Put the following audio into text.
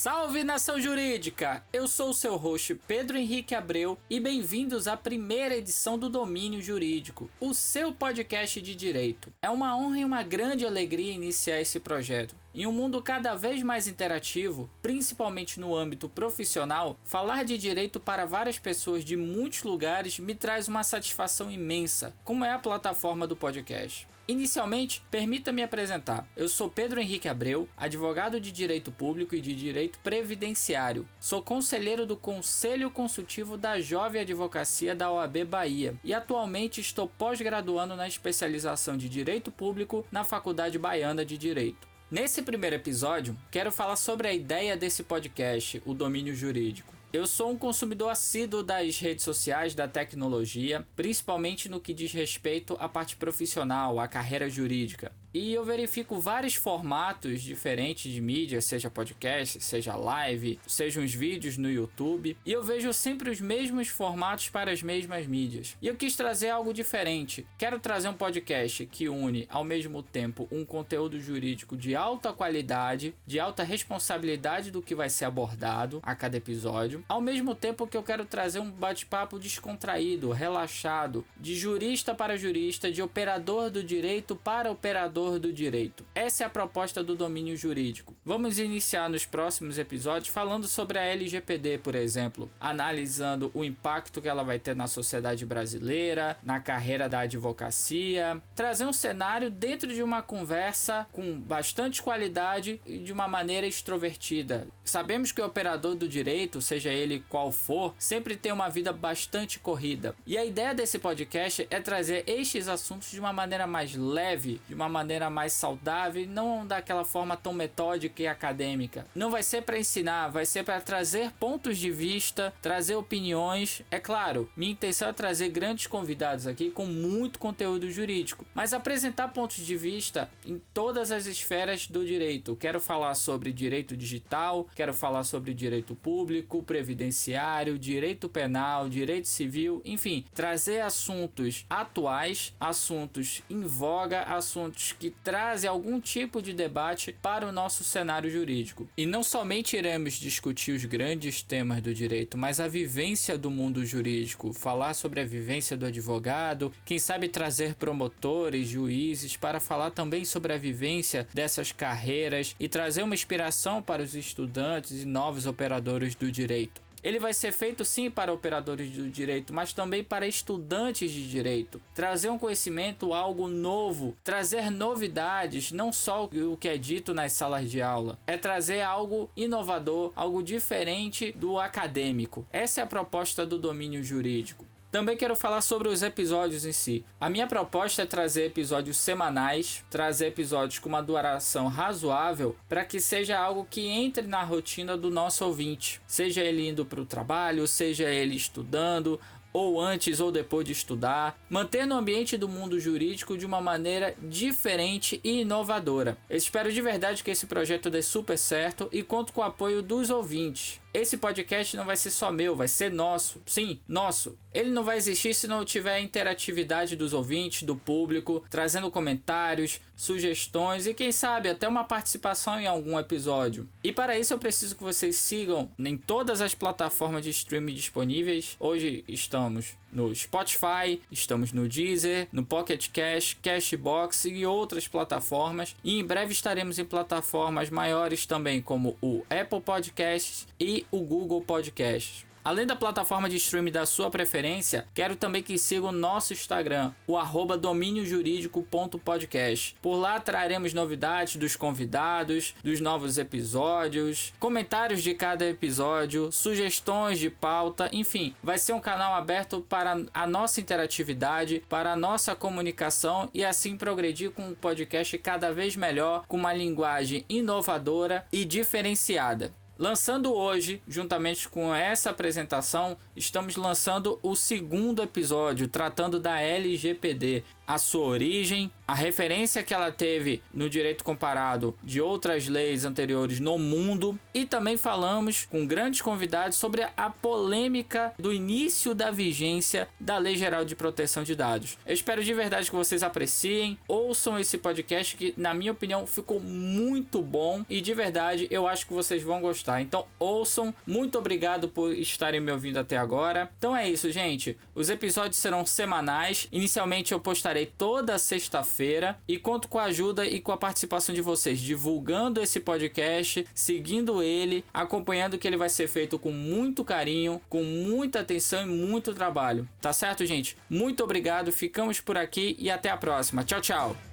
Salve nação jurídica! Eu sou o seu host Pedro Henrique Abreu e bem-vindos à primeira edição do Domínio Jurídico, o seu podcast de direito. É uma honra e uma grande alegria iniciar esse projeto. Em um mundo cada vez mais interativo, principalmente no âmbito profissional, falar de direito para várias pessoas de muitos lugares me traz uma satisfação imensa, como é a plataforma do podcast. Inicialmente, permita-me apresentar. Eu sou Pedro Henrique Abreu, advogado de Direito Público e de Direito Previdenciário. Sou conselheiro do Conselho Consultivo da Jovem Advocacia da OAB Bahia e atualmente estou pós-graduando na especialização de Direito Público na Faculdade Baiana de Direito. Nesse primeiro episódio, quero falar sobre a ideia desse podcast, o domínio jurídico. Eu sou um consumidor assíduo das redes sociais, da tecnologia, principalmente no que diz respeito à parte profissional, à carreira jurídica. E eu verifico vários formatos diferentes de mídia, seja podcast, seja live, sejam os vídeos no YouTube, e eu vejo sempre os mesmos formatos para as mesmas mídias. E eu quis trazer algo diferente. Quero trazer um podcast que une ao mesmo tempo um conteúdo jurídico de alta qualidade, de alta responsabilidade do que vai ser abordado a cada episódio, ao mesmo tempo que eu quero trazer um bate-papo descontraído, relaxado, de jurista para jurista, de operador do direito para operador do direito. Essa é a proposta do domínio jurídico. Vamos iniciar nos próximos episódios falando sobre a LGPD, por exemplo, analisando o impacto que ela vai ter na sociedade brasileira, na carreira da advocacia, trazer um cenário dentro de uma conversa com bastante qualidade e de uma maneira extrovertida. Sabemos que o operador do direito, seja ele qual for, sempre tem uma vida bastante corrida. E a ideia desse podcast é trazer estes assuntos de uma maneira mais leve, de uma maneira mais saudável não daquela forma tão metódica e acadêmica. Não vai ser para ensinar, vai ser para trazer pontos de vista, trazer opiniões. É claro, minha intenção é trazer grandes convidados aqui com muito conteúdo jurídico, mas apresentar pontos de vista em todas as esferas do direito. Quero falar sobre direito digital, quero falar sobre direito público, previdenciário, direito penal, direito civil, enfim, trazer assuntos atuais, assuntos em voga, assuntos que trazem algum tipo de debate para o nosso cenário jurídico. E não somente iremos discutir os grandes temas do direito, mas a vivência do mundo jurídico, falar sobre a vivência do advogado, quem sabe trazer promotores, juízes para falar também sobre a vivência dessas carreiras e trazer uma inspiração para os estudantes e novos operadores do direito. Ele vai ser feito sim para operadores do direito, mas também para estudantes de direito. Trazer um conhecimento, algo novo, trazer novidades, não só o que é dito nas salas de aula, é trazer algo inovador, algo diferente do acadêmico. Essa é a proposta do domínio jurídico. Também quero falar sobre os episódios em si. A minha proposta é trazer episódios semanais, trazer episódios com uma duração razoável para que seja algo que entre na rotina do nosso ouvinte, seja ele indo para o trabalho, seja ele estudando, ou antes ou depois de estudar, mantendo o ambiente do mundo jurídico de uma maneira diferente e inovadora. Espero de verdade que esse projeto dê super certo e conto com o apoio dos ouvintes. Esse podcast não vai ser só meu, vai ser nosso. Sim, nosso. Ele não vai existir se não tiver a interatividade dos ouvintes, do público, trazendo comentários, sugestões e quem sabe até uma participação em algum episódio. E para isso eu preciso que vocês sigam em todas as plataformas de streaming disponíveis. Hoje estamos no Spotify, estamos no Deezer, no Pocket Cash, Cashbox e outras plataformas. E em breve estaremos em plataformas maiores também, como o Apple Podcasts e o Google Podcasts. Além da plataforma de streaming da sua preferência, quero também que siga o nosso Instagram, o arroba dominiojurídico.podcast. Por lá traremos novidades dos convidados, dos novos episódios, comentários de cada episódio, sugestões de pauta, enfim, vai ser um canal aberto para a nossa interatividade, para a nossa comunicação e assim progredir com um podcast cada vez melhor, com uma linguagem inovadora e diferenciada. Lançando hoje, juntamente com essa apresentação, estamos lançando o segundo episódio tratando da LGPD, a sua origem, a referência que ela teve no direito comparado de outras leis anteriores no mundo e também falamos com grandes convidados sobre a polêmica do início da vigência da Lei Geral de Proteção de Dados. Eu espero de verdade que vocês apreciem, ouçam esse podcast que, na minha opinião, ficou muito bom e de verdade eu acho que vocês vão gostar. Então, ouçam. Muito obrigado por estarem me ouvindo até agora. Então é isso, gente. Os episódios serão semanais. Inicialmente eu postarei toda sexta-feira e conto com a ajuda e com a participação de vocês, divulgando esse podcast, seguindo ele, acompanhando que ele vai ser feito com muito carinho, com muita atenção e muito trabalho. Tá certo, gente? Muito obrigado. Ficamos por aqui e até a próxima. Tchau, tchau.